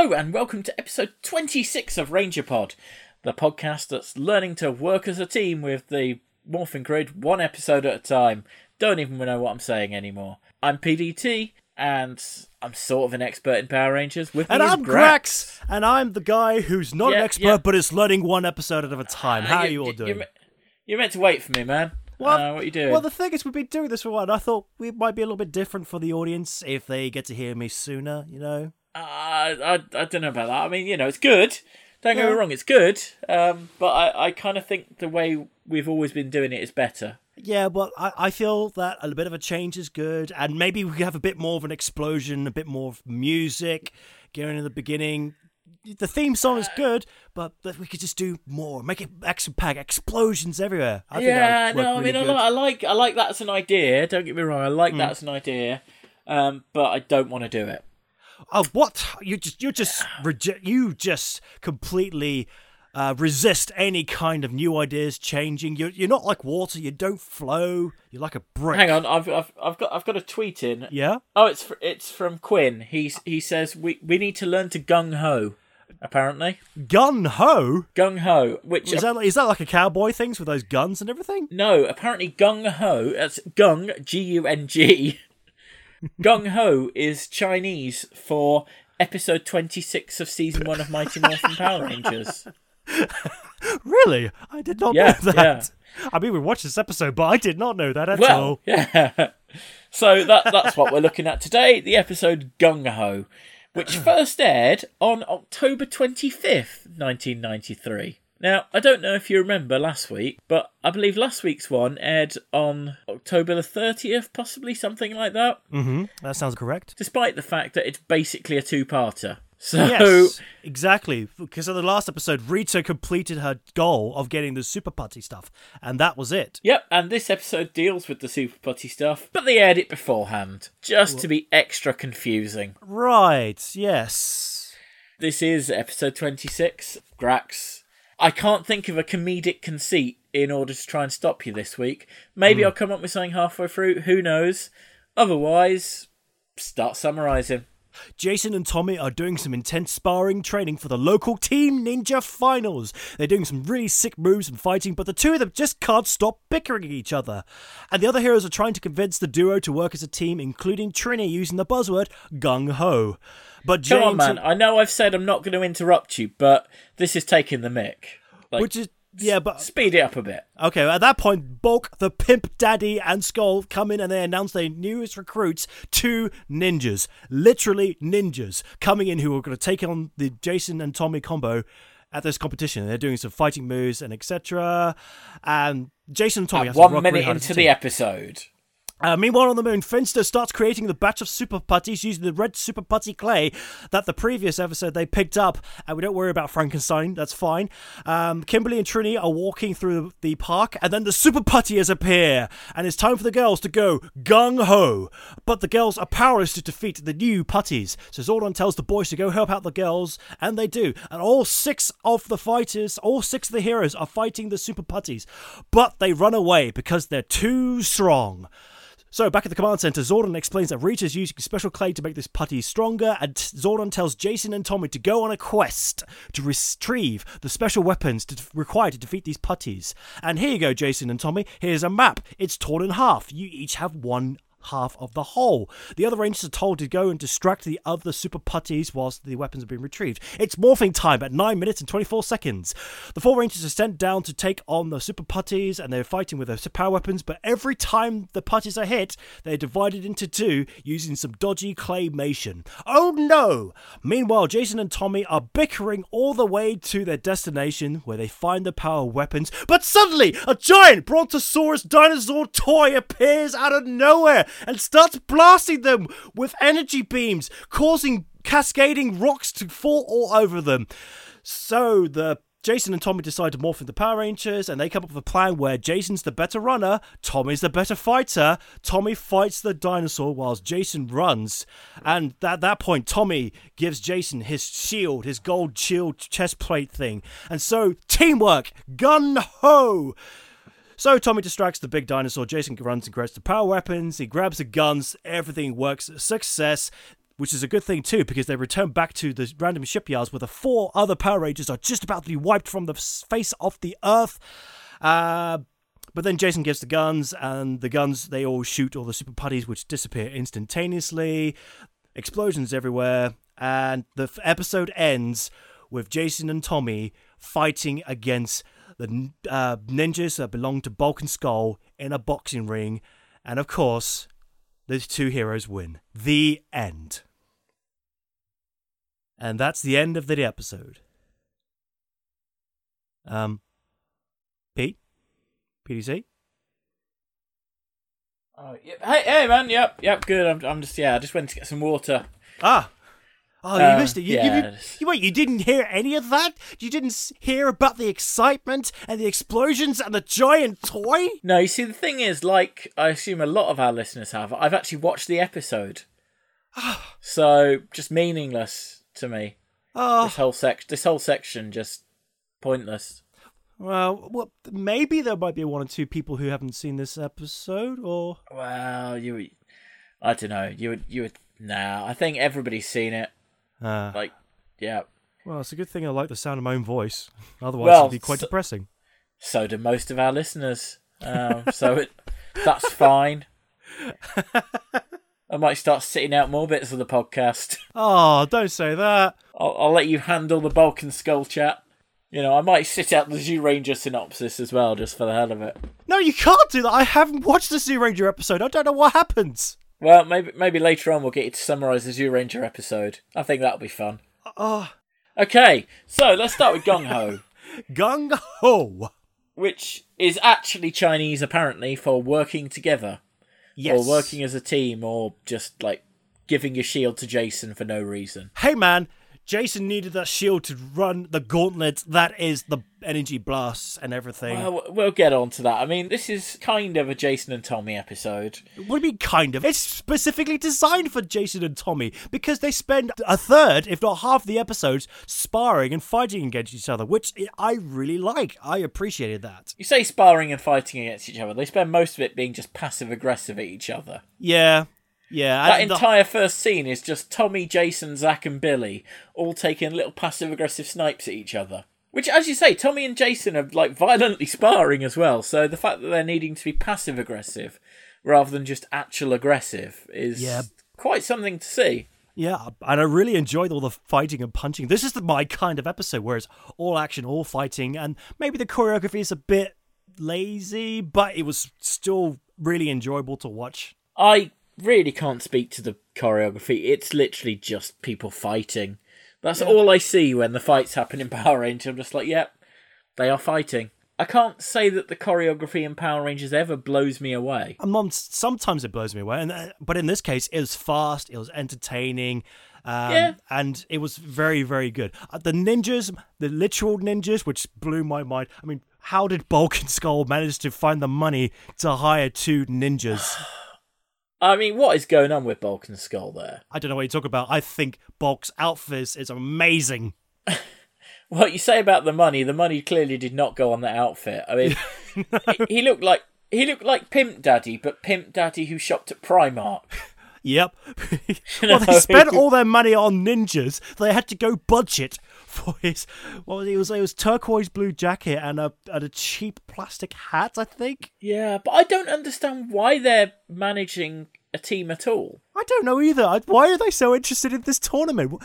Hello, and welcome to episode 26 of Ranger Pod, the podcast that's learning to work as a team with the Morphing Grid one episode at a time. Don't even know what I'm saying anymore. I'm PDT, and I'm sort of an expert in Power Rangers. With And I'm Grax, and I'm the guy who's not Yeah, an expert yeah. but is learning one episode at a time. How Uh, are you all You're, doing? you're meant to wait for me, man. Well, uh, what are you doing? Well, the thing is, we've been doing this for a while. and I thought we might be a little bit different for the audience if they get to hear me sooner. You know, Uh, I, I don't know about that. I mean, you know, it's good. Don't get me wrong, it's good. Um, but I, I kind of think the way we've always been doing it is better. yeah. But I, I feel that a bit of a change is good, and maybe we could have a bit more of an explosion, a bit more of music going in the beginning. The theme song is good, but but we could just do more, make it action pack, explosions everywhere. I think yeah, that no, I really mean, I like, I like, I like that as an idea. Don't get me wrong, I like Mm. that as an idea. Um, but I don't want to do it. Oh, what? You just you just reject you just completely uh, resist any kind of new ideas changing. You're you're not like water. You don't flow. You're like a brick. Hang on, I've, I've, I've got, I've got a tweet in. Yeah. Oh, it's, fr- it's from Quinn. He's, he says we, we need to learn to gung ho. Apparently, Gun ho. gung ho, which Is that is that like a cowboy things with those guns and everything? No, apparently gung ho, that's gung, G U N G. gung ho is Chinese for episode 26 of season 1 of Mighty Morphin Power Rangers. Really? I did not Yeah, know that. I mean, we watched this episode, but I did not know that at Well, all. yeah. So that that's what we're looking at today, the episode Gung Ho, which first aired on October 25th, 1993. Now, I don't know if you remember last week, but I believe last week's one aired on October the 30th, possibly something like that. Mm-hmm. That sounds correct. despite the fact that it's basically a two-parter. So Yes, exactly. Because in the last episode, Rita completed her goal of getting the super putty stuff, and that was it. Yep, and this episode deals with the Super Putty stuff, but they aired it beforehand, just to be extra confusing. Right. Yes. This is episode 26, Grax. I can't think of a comedic conceit in order to try and stop you this week. Maybe hmm. I'll come up with something halfway through, who knows? Otherwise, start summarising. Jason and Tommy are doing some intense sparring training for the local Team Ninja Finals. They're doing some really sick moves and fighting, but the two of them just can't stop bickering at each other. And the other heroes are trying to convince the duo to work as a team, including Trini using the buzzword gung ho. But Come on, James, man. I know I've said I'm not going to interrupt you, but this is taking the mick. Like, which is yeah, but speed it up a bit. Okay, at that point, Bulk, the Pimp Daddy, and Skull come in and they announce their newest recruits, two ninjas. Literally ninjas coming in who are going to take on the Jason and Tommy combo at this competition. They're doing some fighting moves and etc. And Jason and Tommy have to One minute really hard as a into the episode. Uh, meanwhile, on the moon, Finster starts creating the batch of super putties using the red super putty clay that the previous episode they picked up. And we don't worry about Frankenstein, that's fine. Um, Kimberly and Trini are walking through the park, and then the super puttiers appear. And it's time for the girls to go gung ho. But the girls are powerless to defeat the new putties. So Zordon tells the boys to go help out the girls, and they do. And all six of the fighters, all six of the heroes, are fighting the super putties. But they run away because they're too strong. So, back at the command center, Zordon explains that Rita's using special clay to make this putty stronger, and Zordon tells Jason and Tommy to go on a quest to retrieve the special weapons to, required to defeat these putties. And here you go, Jason and Tommy. Here's a map. It's torn in half. You each have one half of the whole. The other Rangers are told to go and distract the other super putties whilst the weapons are being retrieved. It's morphing time at 9 minutes and 24 seconds. The four Rangers are sent down to take on the super putties and they're fighting with their power weapons, but every time the putties are hit, they're divided into two using some dodgy claymation. Oh no! Meanwhile, Jason and Tommy are bickering all the way to their destination where they find the power weapons, but suddenly a giant Brontosaurus dinosaur toy appears out of nowhere and starts blasting them with energy beams, causing cascading rocks to fall all over them. So the Jason and Tommy decide to morph into Power Rangers, and they come up with a plan where Jason's the better runner, Tommy's the better fighter. Tommy fights the dinosaur whilst Jason runs, and at that point, Tommy gives Jason his shield, his gold shield chest plate thing, and so teamwork, gun ho. So Tommy distracts the big dinosaur. Jason runs and grabs the power weapons. He grabs the guns. Everything works. Success. which is a good thing too because they return back to the random shipyards where the four other Power Rangers are just about to be wiped from the face of the earth. Uh, but then Jason gives the guns, and the guns they all shoot all the super putties, which disappear instantaneously. Explosions everywhere, and the episode ends with Jason and Tommy fighting against the uh, ninjas that belong to Bulk and Skull in a boxing ring, and of course, the two heroes win. The end. And that's the end of the episode. Um, Pete, PDT. Oh, yep. Hey, hey, man. Yep, yep. Good. I'm, I'm just yeah. I just went to get some water. Ah. Oh, you Uh, missed it. You, yeah, you, you, wait, you didn't hear any of that? You didn't hear about the excitement and the explosions and the giant toy? No, you see, the thing is, like I assume a lot of our listeners have, I've actually watched the episode, so just meaningless to me. Oh, This whole sec, this whole section, just pointless. well, well, maybe there might be one or two people who haven't seen this episode, or. Well, you, I don't know. You would, you would. Nah, I think everybody's seen it. Uh, Like, yeah. well, it's a good thing I like the sound of my own voice. Otherwise, Well, it'd be quite so- depressing. So do most of our listeners. Um, so it, that's fine. I might start sitting out more bits of the podcast. Oh, don't say that. I'll, I'll let you handle the bulk and skull chat. You know, I might sit out the Zyuranger synopsis as well, just for the hell of it. No, you can't do that. I haven't watched the Zyuranger episode. I don't know what happens. Well, maybe maybe later on we'll get you to summarise the Zyuranger episode. I think that'll be fun. Oh, Okay, so let's start with Gung Ho. gung ho. which is actually Chinese apparently for working together, Yes. or working as a team, or just like giving your shield to Jason for no reason. Hey man, Jason needed that shield to run the gauntlet that is the energy blasts and everything. Well, we'll get on to that. I mean, this is kind of a Jason and Tommy episode. what do you mean, kind of? It's specifically designed for Jason and Tommy because they spend a third, if not half, the episodes sparring and fighting against each other, which I really like. I appreciated that. You say sparring and fighting against each other. They spend most of it being just passive aggressive at each other. Yeah, yeah. That the- entire first scene is just Tommy, Jason, Zach, and Billy all taking little passive aggressive snipes at each other. Which, as you say, Tommy and Jason are like violently sparring as well. So the fact that they're needing to be passive aggressive rather than just actual aggressive is Yeah. quite something to see. Yeah, and I really enjoyed all the fighting and punching. This is the, my kind of episode where it's all action, all fighting, and maybe the choreography is a bit lazy, but it was still really enjoyable to watch. I really can't speak to the choreography. It's literally just people fighting. That's all I see when the fights happen in Power Rangers. I'm just like, yep, they are fighting. I can't say that the choreography in Power Rangers ever blows me away. Mom, sometimes it blows me away, and uh, but in this case, it was fast, it was entertaining, um, Yeah. and it was very, very good. Uh, the ninjas, the literal ninjas, which blew my mind. I mean, how did Bulk and Skull manage to find the money to hire two ninjas? I mean, what is going on with Bulk and Skull there? I don't know what you talk about. I think Bulk's outfit is amazing. What you say about the money? The money clearly did not go on that outfit. I mean, he- he looked like he looked like Pimp Daddy, but Pimp Daddy who shopped at Primark. Yep. well, they spent all their money on ninjas. They had to go budget his. What was it? It was, it was turquoise blue jacket and a and a cheap plastic hat. I think. Yeah, but I don't understand why they're managing a team at all. I don't know either. Why are they so interested in this tournament?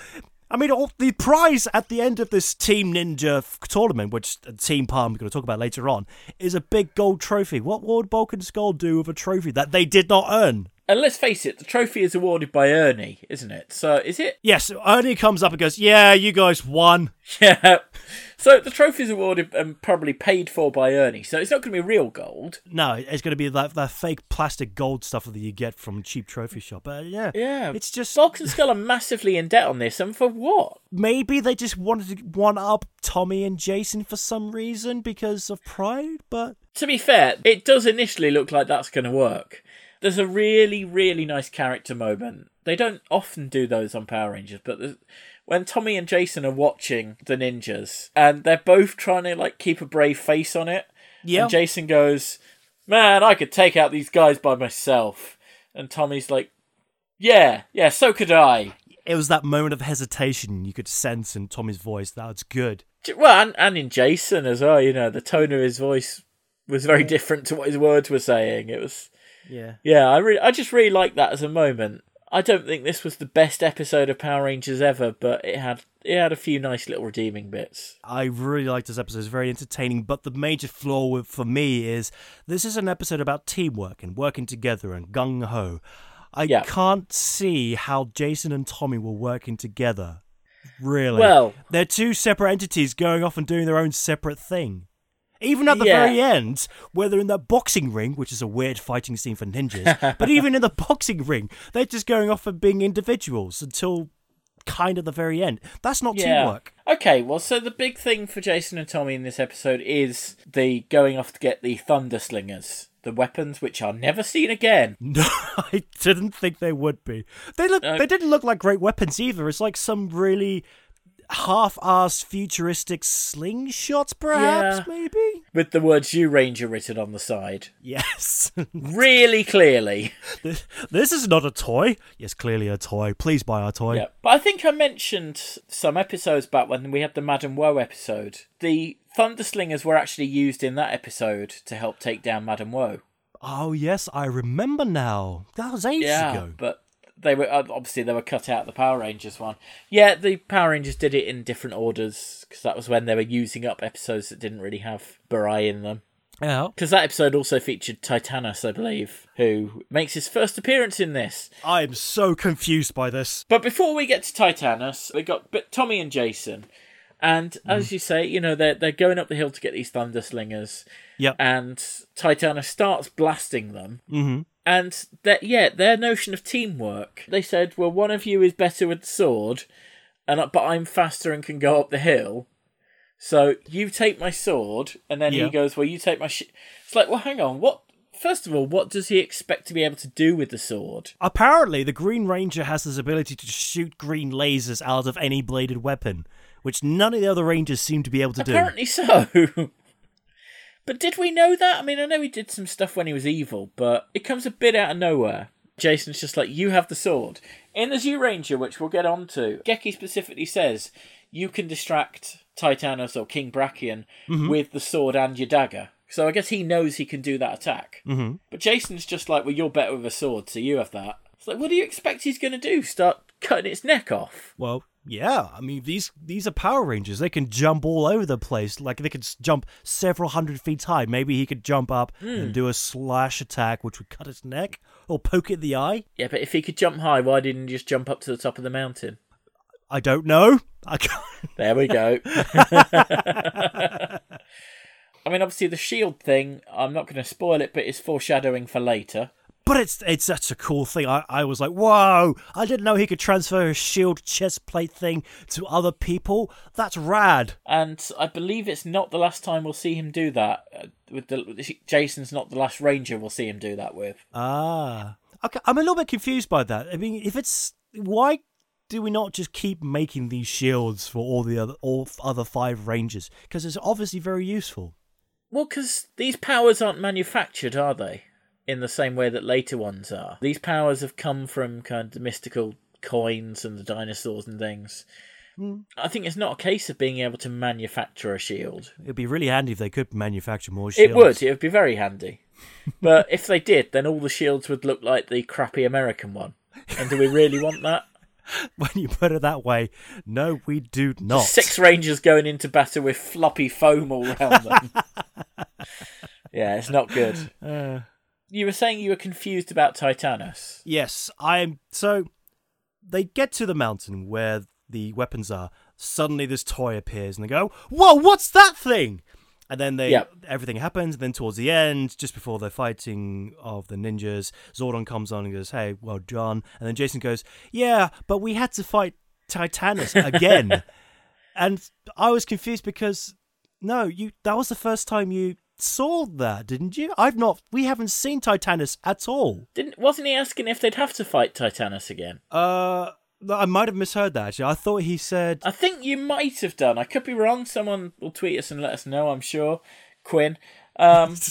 I mean, all, the prize at the end of this Team Ninja f- tournament, which uh, Team Palm we're going to talk about later on, is a big gold trophy. What would Bulk and Skull do with a trophy that they did not earn? And let's face it, the trophy is awarded by Ernie, isn't it? So is it? Yes, Ernie comes up and goes, "Yeah, you guys won." Yeah. So the trophy is awarded and probably paid for by Ernie. So it's not going to be real gold. No, it's going to be that that fake plastic gold stuff that you get from cheap trophy shop. But yeah, Yeah. it's just Bulk and Skull are massively in debt on this, and for what? maybe they just wanted to one up Tommy and Jason for some reason because of pride. But To be fair, it does initially look like that's going to work. There's a really, really nice character moment. They don't often do those on Power Rangers, but when Tommy and Jason are watching the ninjas, and they're both trying to like keep a brave face on it, yeah, and Jason goes, "Man, I could take out these guys by myself," and Tommy's like, "Yeah, yeah, so could I." it was that moment of hesitation you could sense in Tommy's voice. That's good. Well, and, and in Jason as well. You know, the tone of his voice was very different to what his words were saying. It was, Yeah. yeah, I really, I just really like that as a moment. I don't think this was the best episode of Power Rangers ever, but it had it had a few nice little redeeming bits. I really liked this episode. It's very entertaining, but the major flaw for me is this is an episode about teamwork and working together and gung ho. I Yeah. can't see how Jason and Tommy were working together. Really? Well- they're two separate entities going off and doing their own separate thing. Even at the Yeah. very end, where they're in that boxing ring, which is a weird fighting scene for ninjas, but even in the boxing ring, they're just going off and being individuals until kind of the very end. That's not teamwork. Okay, well, so the big thing for Jason and Tommy in this episode is the going off to get the Thunder Slingers, the weapons which are never seen again. No, I didn't think they would be. They look. Uh, they didn't look like great weapons either. It's like some really half-assed futuristic slingshots, perhaps. Yeah. Maybe. With the words "You Ranger" written on the side, Yes. really clearly. this, this is not a toy. Yes, clearly a toy. Please buy our toy. Yeah, but I think I mentioned some episodes back when we had the Madame Woe episode. The Thunder Slingers were actually used in that episode to help take down Madame Woe. Oh yes, I remember now. That was ages Yeah, ago. but they were uh, obviously they were cut out of the Power Rangers one. Yeah, the Power Rangers did it in different orders because that was when they were using up episodes that didn't really have Barai in them. Yeah. Because that episode also featured Titanus, I believe, who makes his first appearance in this. I am so confused by this. But before we get to Titanus, we got but Tommy and Jason, and as you say, you know they're they're going up the hill to get these thunder slingers, Yep. and Titanus starts blasting them. mm-hmm. And that yeah, their notion of teamwork. They said, well, one of you is better with the sword, and I- but I'm faster and can go up the hill. So you take my sword, and then Yeah. he goes, well, you take my. Sh-. It's like, well, hang on, what? First of all, what does he expect to be able to do with the sword? Apparently, the Green Ranger has this ability to shoot green lasers out of any bladed weapon, which none of the other Rangers seem to be able to do. Apparently so. but did we know that? I mean, I know he did some stuff when he was evil, but it comes a bit out of nowhere. Jason's just like, you have the sword. In the Zyuranger, which we'll get on to, Geki specifically says you can distract Titanus or King Brachion with the sword and your dagger. So I guess he knows he can do that attack. Mhm. But Jason's just like, well, you're better with a sword, so you have that. It's like, what do you expect he's going to do? Start cutting its neck off? Well, yeah. I mean, these these are Power Rangers. They can jump all over the place. Like they could jump several hundred feet high. Maybe he could jump up and hmm. do a slash attack, which would cut his neck or poke it in the eye. Yeah, but if he could jump high, why didn't he just jump up to the top of the mountain? I don't know. I can't. There we go. I mean, obviously, the shield thing, I'm not going to spoil it, but it's foreshadowing for later. But it's it's such a cool thing. I, I was like, whoa! I didn't know he could transfer his shield chest plate thing to other people. That's rad. And I believe it's not the last time we'll see him do that. Uh, With the Jason's not the last Ranger we'll see him do that with. Ah, okay. I'm a little bit confused by that. I mean, if it's why do we not just keep making these shields for all the other all other five rangers? Because it's obviously very useful. Well, because these powers aren't manufactured, are they? In the same way that later ones are. These powers have come from kind of mystical coins and the dinosaurs and things. I think it's not a case of being able to manufacture a shield. It'd be really handy if they could manufacture more shields. It would. It would be very handy. But if they did, then all the shields would look like the crappy American one. And do we really want that? When you put it that way, no, we do not. Six Rangers going into battle with floppy foam all around them. yeah, it's not good. Uh, You were saying you were confused about Titanus. Yes, I'm. So they get to the mountain where the weapons are. Suddenly, this toy appears, and they go, "Whoa, what's that thing?" And then they Yep. everything happens. And then towards the end, just before they're fighting of the ninjas, Zordon comes on and goes, "Hey, well done." And then Jason goes, "Yeah, but we had to fight Titanus again." and I was confused because no, you that was the first time you saw that, didn't you? I've not. We haven't seen Titanus at all. Didn't wasn't he asking if they'd have to fight Titanus again? Uh, I might have misheard that. Actually, I thought he said. I think you might have done. I could be wrong. Someone will tweet us and let us know. I'm sure. Quinn. Um,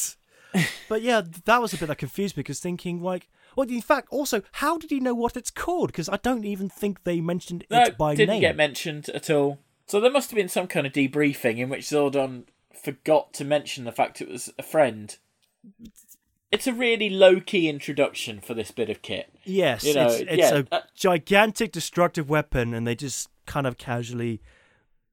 but yeah, that was a bit that confused me because thinking like, well, in fact, also, how did he know what it's called? Because I don't even think they mentioned No, it by name. It didn't get mentioned at all. So there must have been some kind of debriefing in which Zordon forgot to mention the fact it was a friend. It's a really low key introduction for this bit of kit. yes, you know, it's, it's yeah, a uh, gigantic destructive weapon, and they just kind of casually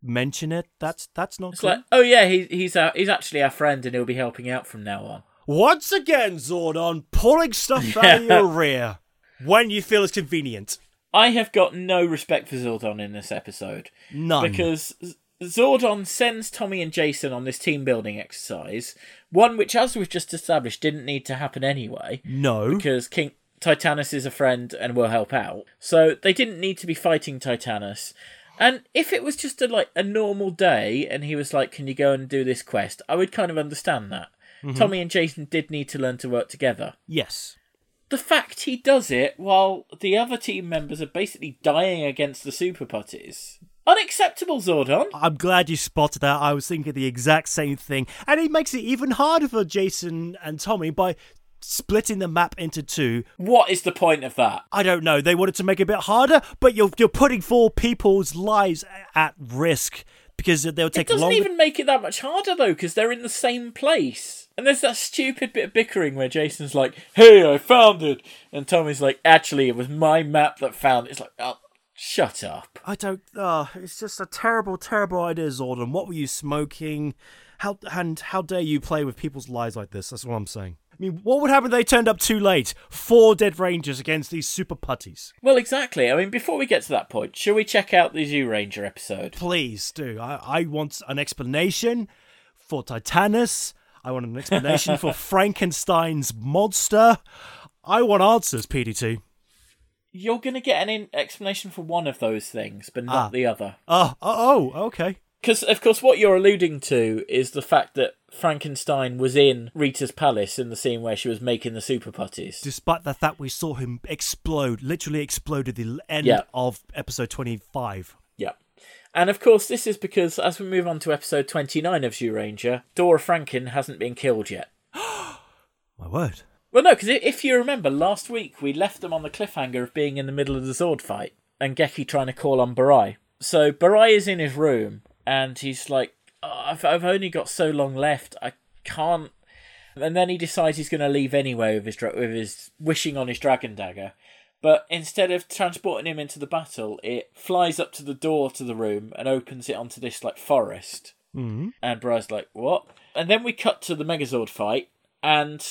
mention it. That's that's not It's cool. like, oh yeah, he, he's our, he's actually our friend, and he'll be helping out from now on. Once again, Zordon, pulling stuff out of your rear when you feel it's convenient. I have got no respect for Zordon in this episode None. because Zordon sends Tommy and Jason on this team building exercise, one which, as we've just established, didn't need to happen anyway. no. because King Titanus is a friend and will help out. So they didn't need to be fighting Titanus. And if it was just a like a normal day and he was like, "Can you go and do this quest?" I would kind of understand that. Mm-hmm. Tommy and Jason did need to learn to work together. Yes. The fact he does it while the other team members are basically dying against the super putties. Unacceptable, Zordon. I'm glad you spotted that. I was thinking the exact same thing. And he makes it even harder for Jason and Tommy by splitting the map into two. What is the point of that? I don't know. They wanted to make it a bit harder, but you're you're putting four people's lives at risk because they'll take. It doesn't longer. even make it that much harder though, because they're in the same place. And there's that stupid bit of bickering where Jason's like, "Hey, I found it," and Tommy's like, "Actually, it was my map that found it." It's like, "Oh, shut up." I don't. Oh, it's just a terrible, terrible idea, Zordon. What were you smoking? How and how dare you play with people's lives like this? That's what I'm saying. I mean, what would happen if they turned up too late? Four dead rangers against these super putties. Well, exactly. I mean, before we get to that point, shall we check out the Zyuranger episode? Please do. I, I want an explanation for Titanus. I want an explanation for Frankenstein's monster. I want answers, PDT. You're going to get an in- explanation for one of those things, but not Ah. the other. Oh, oh, oh, okay. Because, of course, what you're alluding to is the fact that Frankenstein was in Rita's palace in the scene where she was making the super putties. Despite the fact we saw him explode, literally explode at the end Yeah. of episode 25. Yeah. And of course, this is because as we move on to episode 29 of Zyuranger, Dora Franken hasn't been killed yet. My word. Well, no, because if you remember, last week we left them on the cliffhanger of being in the middle of the Zord fight and Geki trying to call on Barai. So Barai is in his room and he's like, oh, I've, I've only got so long left. I can't. And then he decides he's going to leave anyway with his, dra- with his wishing on his dragon dagger. But instead of transporting him into the battle, it flies up to the door to the room and opens it onto this like forest. Mm-hmm. And Barai's like, what? And then we cut to the Megazord fight, and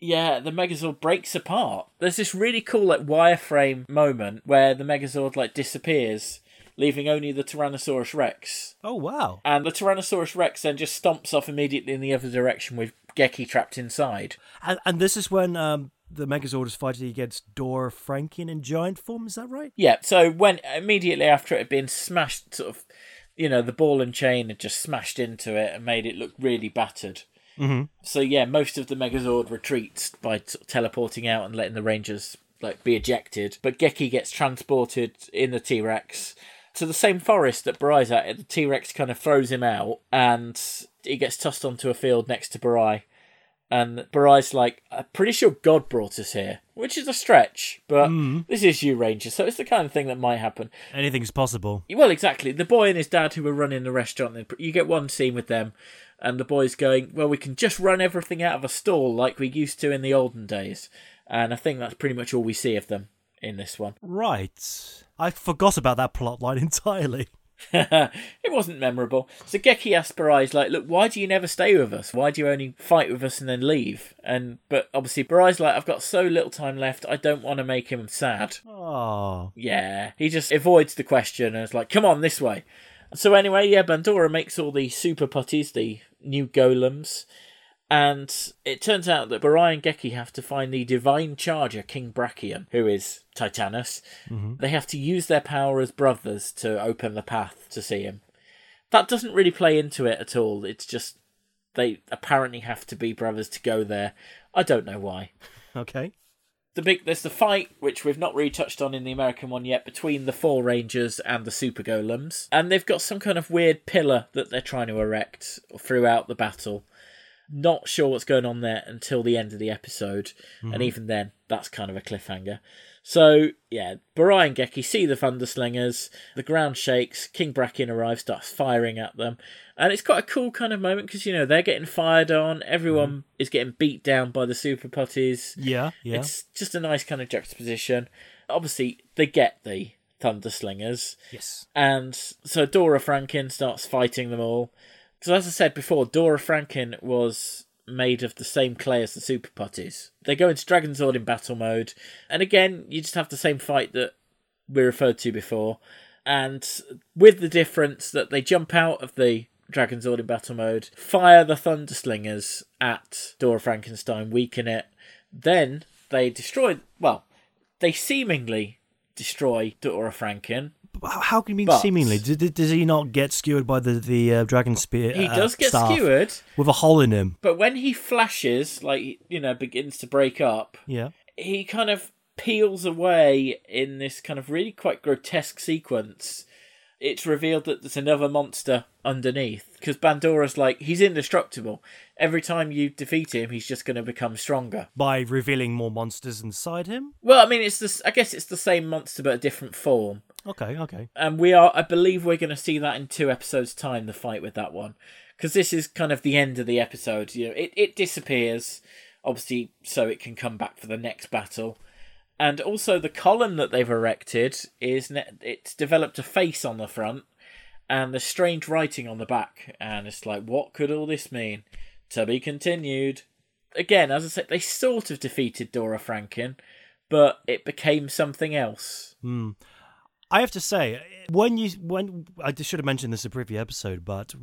yeah, the Megazord breaks apart. There's this really cool like wireframe moment where the Megazord like disappears, leaving only the Tyrannosaurus Rex. Oh, wow. And the Tyrannosaurus Rex then just stomps off immediately in the other direction with Geki trapped inside. And, and this is when um, the Megazord is fighting against Dora Franken in giant form, is that right? Yeah, so when immediately after it had been smashed, sort of, you know, the ball and chain had just smashed into it and made it look really battered. Mm-hmm. So yeah, most of the Megazord retreats by t- teleporting out and letting the Rangers like be ejected. But Geki gets transported in the T Rex to the same forest that Barai's at. The T Rex kind of throws him out, and he gets tossed onto a field next to Barai. And Barai's like, I'm pretty sure God brought us here, which is a stretch, but this is you, Ranger, so it's the kind of thing that might happen. Anything's possible. Well, exactly. The boy and his dad who were running the restaurant, you get one scene with them, and the boy's going, Well, we can just run everything out of a stall like we used to in the olden days. And I think that's pretty much all we see of them in this one. Right. I forgot about that plot line entirely. it wasn't memorable. So Geki asks Barai's like, Look, why do you never stay with us? Why do you only fight with us and then leave? And But obviously, Barai's like, I've got so little time left, I don't want to make him sad. Oh. Yeah, he just avoids the question and is like, "Come on, this way." So anyway, yeah, Bandora makes all the super putties, the new golems, and it turns out that Barai and Geki have to find the divine charger, King Brachion, who is Titanus. Mm-hmm. They have to use their power as brothers to open the path to see him. That doesn't really play into it at all. It's just they apparently have to be brothers to go there. I don't know why Okay. The big there's the fight which we've not really touched on in the American one yet between the four rangers and the super golems. And they've got some kind of weird pillar that they're trying to erect throughout the battle. Not sure what's going on there until the end of the episode, and mm-hmm. even then, that's kind of a cliffhanger. So yeah, Barai and Geki see the Thunderslingers. The ground shakes. King Brachion arrives, starts firing at them, and it's quite a cool kind of moment because you know they're getting fired on. Everyone mm-hmm. is getting beat down by the Super Putties. Yeah, yeah. It's just a nice kind of juxtaposition. Obviously, they get the Thunderslingers, yes. and so Dora Franken starts fighting them all. So as I said before, Dora Franken was made of the same clay as the Super Putties. They go into Dragon Zord in battle mode, and again, you just have the same fight that we referred to before, and with the difference that they jump out of the Dragon Zord in battle mode, fire the Thunderslingers at Dora Frankenstein, weaken it, then they destroy. Well, they seemingly destroy Dora Franken. How, can you mean But- seemingly? Did- does he not get skewered by the the uh, dragon spear? He uh, does get skewered, with a hole in him. but when he flashes, like you know, begins to break up, Yeah. he kind of peels away in this kind of really quite grotesque sequence. It's revealed that there's another monster underneath because Bandora's like he's indestructible. Every time you defeat him, he's just going to become stronger. By revealing more monsters inside him. Well, I mean, it's this. I guess it's the same monster but a different form. Okay, okay. and we are i believe we're going to see that in two episodes time the fight with that one. Because this is kind of the end of the episode you know it, it disappears. Obviously so it can come back for the next battle. And also the column that they've erected is ne- it's developed a face on the front and the strange writing on the back. And it's like what could all this mean? To be continued. Again as i said they sort of defeated dora franken but it became something else hmm. I have to say, when you when I should have mentioned this in a previous episode, but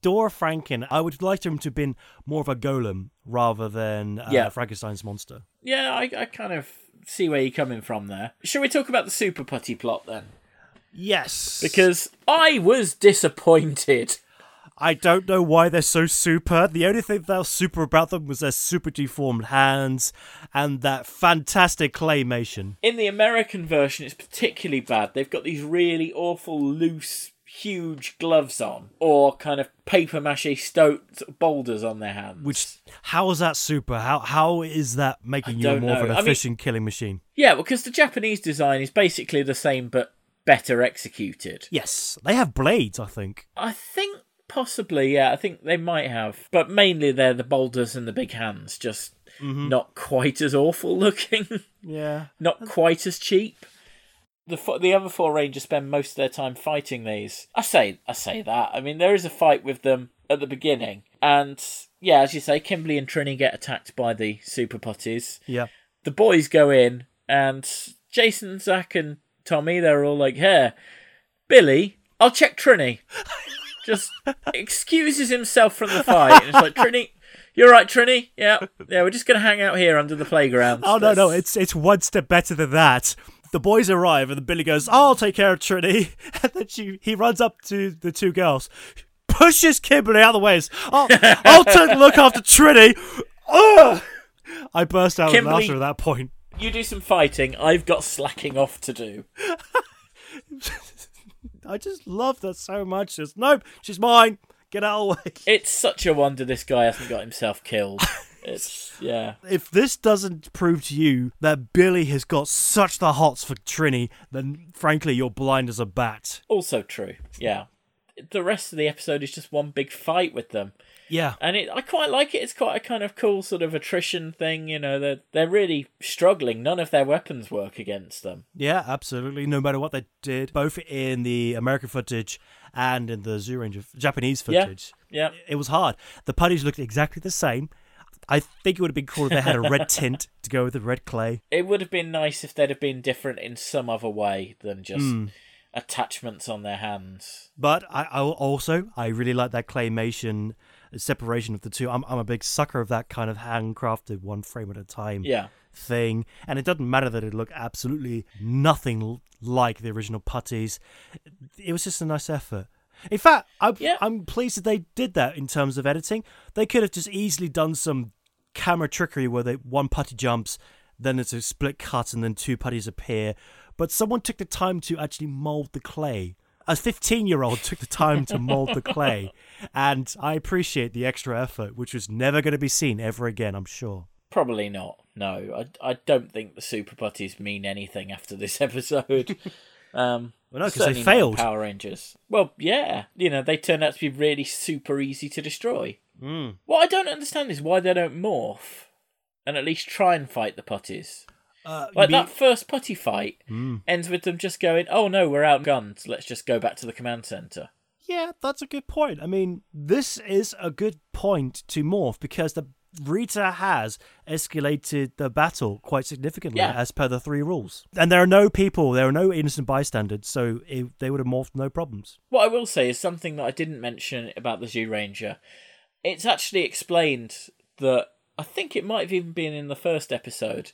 Dora Franken, I would like him to have been more of a golem rather than uh, Yeah. Frankenstein's monster. Yeah, I, I kind of see where you're coming from there. Shall we talk about the super putty plot then? Yes, Because I was disappointed. I don't know why they're so super. The only thing that was super about them was their super deformed hands and that fantastic claymation. In the American version, it's particularly bad. They've got these really awful, loose, huge gloves on, or kind of paper mache sto- boulders on their hands. Which how is that super? How how is that making you more of know. an I mean- efficient killing machine? yeah, because the Japanese design is basically the same but better executed. Yes, they have blades. I think. I think possibly, yeah, I think they might have, but mainly they're the boulders and the big hands, just mm-hmm. not quite as awful looking. Yeah. not quite as cheap. The fo- the other four rangers spend most of their time fighting these. I say I say that. I mean, there is a fight with them at the beginning, and yeah, as you say, Kimberly and Trini get attacked by the super putties. Yeah. The boys go in, and Jason, Zach, and Tommy they're all like, "Here, Billy, I'll check Trini." Just excuses himself from the fight, and it's like Trini. You're right, Trini. Yeah, yeah. We're just gonna hang out here under the playground. Oh no, no, it's it's one step better than that. The boys arrive and the Billy goes, "I'll take care of Trinity," and then she he runs up to the two girls, pushes Kimberly out of the way. I'll, oh, I'll take look after Trinity. Ugh! I burst out with Kimberly- laughter at that point. You do some fighting. I've got slacking off to do. I just love that so much. Just nope, she's mine. Get out of the way. It's such a wonder this guy hasn't got himself killed. It's yeah. If this doesn't prove to you that Billy has got such the hots for Trini, then frankly you're blind as a bat. Also true. Yeah. The rest of the episode is just one big fight with them. Yeah. And it I quite like it. It's quite a kind of cool sort of attrition thing, you know, they're they're really struggling. None of their weapons work against them. Yeah, absolutely. No matter what they did, both in the American footage and in the Zyuranger Japanese footage, Yeah. yeah. it was hard. The putties looked exactly the same. I think it would have been cool if they had a red tint to go with the red clay. It would have been nice if they'd have been different in some other way than just hmm. attachments on their hands. But I, I also I really like that claymation separation of the two. I'm I'm a big sucker of that kind of handcrafted one frame at a time Yeah. thing. And it doesn't matter that it looked absolutely nothing like the original putties. It was just a nice effort. In fact, I'm, Yeah. I'm pleased that they did that in terms of editing. They could have just easily done some camera trickery where they one putty jumps, then it's a split cut, and then two putties appear. But someone took the time to actually mold the clay. A 15 year old took the time to mold the clay, and I appreciate the extra effort, which was never going to be seen ever again, I'm sure. Probably not. No, I, I don't think the Super Putties mean anything after this episode. Um, Well, no, 'cause they failed. Power Rangers. Well, yeah, you know they turned out to be really super easy to destroy. Mm. What I don't understand is why they don't morph and at least try and fight the putties. Uh, Like you that first putty fight Mm. ends with them just going, "Oh no, we're outgunned. Let's just go back to the command center." Yeah, that's a good point. I mean, this is a good point to morph because the Rita has escalated the battle quite significantly Yeah. as per the three rules. And there are no people, there are no innocent bystanders, so it, they would have morphed no problems. What I will say is something that I didn't mention about the Zyuranger. It's actually explained that I think it might have even been in the first episode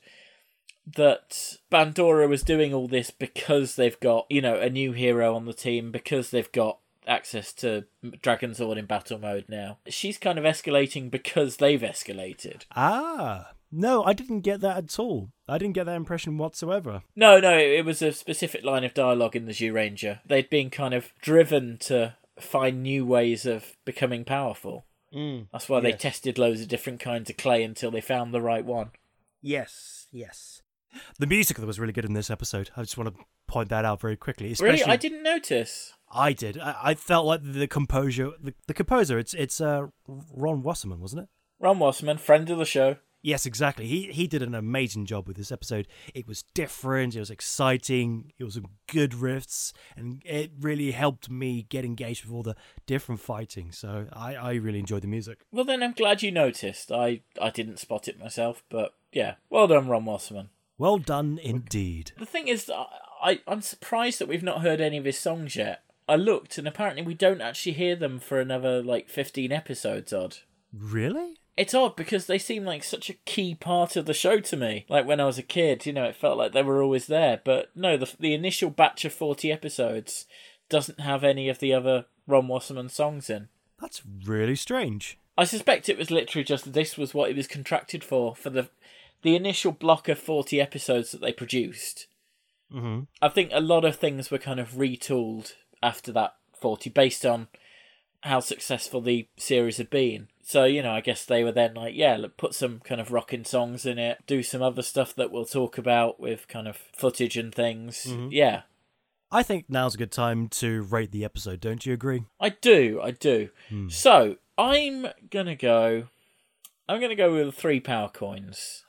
that Bandora was doing all this because they've got, you know, a new hero on the team, because they've got access to Dragon Zord in battle mode now. She's kind of escalating because they've escalated. Ah, no, I didn't get that at all. I didn't get that impression whatsoever. No, no, it was a specific line of dialogue in the Zyuranger. They'd been kind of driven to find new ways of becoming powerful. Mm. That's why they tested loads of different kinds of clay until they found the right one. Yes, yes. The music was really good in this episode. I just want to point that out very quickly. Really, I didn't notice. I did. I, I felt like the composure, the, the composer. It's it's uh, Ron Wasserman, wasn't it? Ron Wasserman, friend of the show. Yes, exactly. He he did an amazing job with this episode. It was different. It was exciting. It was some good riffs, and it really helped me get engaged with all the different fighting. So I I really enjoyed the music. Well, then I'm glad you noticed. I, I didn't spot it myself, but yeah, well done, Ron Wasserman. Well done indeed. The thing is, I, I'm surprised that we've not heard any of his songs yet. I looked, and apparently we don't actually hear them for another like 15 episodes. Odd. Really? It's odd because they seem like such a key part of the show to me. Like when I was a kid, you know, it felt like they were always there. But no, the the initial batch of 40 episodes doesn't have any of the other Ron Wasserman songs in. That's really strange. I suspect it was literally just this was what he was contracted for for the the initial block of 40 episodes that they produced. Mm-hmm. I think a lot of things were kind of retooled after that 40 based on how successful the series had been. So, you know, I guess they were then like, yeah, look, put some kind of rocking songs in it, do some other stuff that we'll talk about with kind of footage and things. Yeah, I think now's a good time to rate the episode. Don't you agree? I do, I do. So, I'm going to go. I'm going to go with three power coins.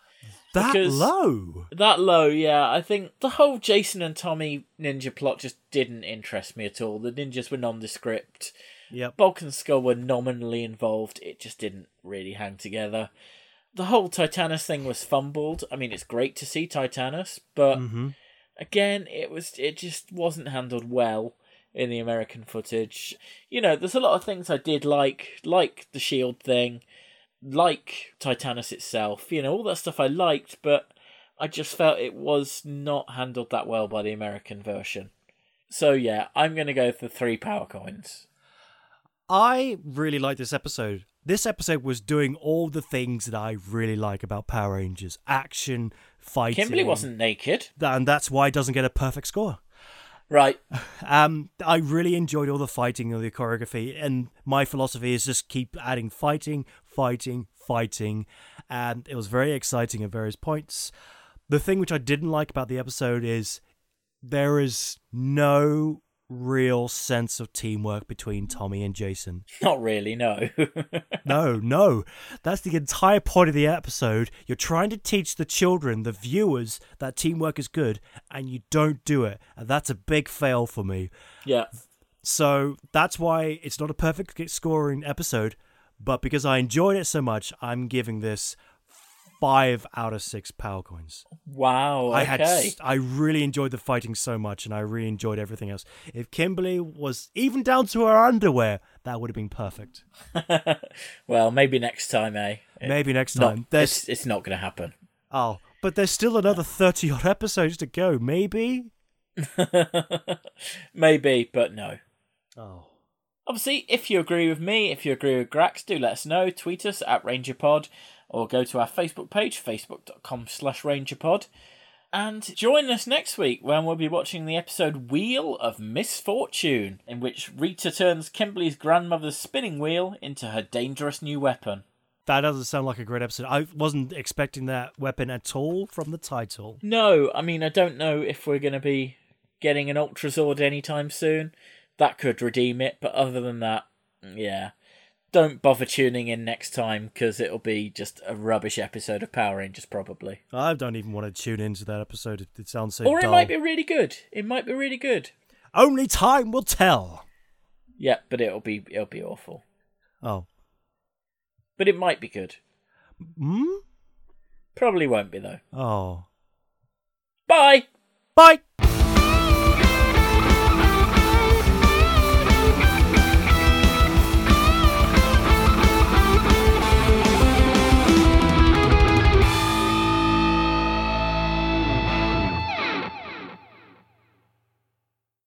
That Because- low. That low, yeah. I think the whole Jason and Tommy ninja plot just didn't interest me at all. The ninjas were nondescript. Yep. Bulk and Skull were nominally involved. It just didn't really hang together. The whole Titanus thing was fumbled. I mean, it's great to see Titanus, but Mm-hmm. again, it was it just wasn't handled well in the American footage. You know, there's a lot of things I did like, like the shield thing, like Titanus itself. You know, all that stuff I liked, but I just felt it was not handled that well by the American version. So yeah, I'm gonna go for three power coins. I really like this episode. This episode was doing all the things that I really like about Power Rangers action, fighting. Kimberly wasn't naked, And that's why it doesn't get a perfect score. Right? Um, I really enjoyed all the fighting and the choreography, and my philosophy is just keep adding fighting, fighting, fighting, and it was very exciting at various points. The thing which I didn't like about the episode is there is no real sense of teamwork between Tommy and Jason. Not really, no. No, no. That's the entire point of the episode. You're trying to teach the children, the viewers, that teamwork is good, and you don't do it. And that's a big fail for me. yeah. So that's why it's not a perfect scoring episode, but because I enjoyed it so much, I'm giving this five out of six power coins. Wow. Okay. I had, I really enjoyed the fighting so much, and I really enjoyed everything else. If Kimberly was even down to her underwear, that would have been perfect. well, maybe next time, eh? Maybe next Not- time. There's it's, it's not going to happen. oh, but there's still another thirty odd episodes to go. Maybe. maybe, but no. Oh. Obviously, if you agree with me, if you agree with Grax, do let us know. Tweet us at RangerPod or go to our Facebook page, facebook.com slash RangerPod. And join us next week when we'll be watching the episode Wheel of Misfortune, in which Rita turns Kimberly's grandmother's spinning wheel into her dangerous new weapon. That doesn't sound like a great episode. I wasn't expecting that weapon at all from the title. No, I mean, I don't know if we're going to be getting an Ultra Zord anytime soon. That could redeem it, but other than that, yeah. Don't bother tuning in next time because it'll be just a rubbish episode of Power Rangers, probably. I don't even want to tune into that episode. It, sounds so Or dull. it might be really good. It might be really good. Only time will tell. Yeah, but it'll be it'll be awful. Oh. But it might be good. Hmm? Probably won't be though. Oh. Bye. Bye!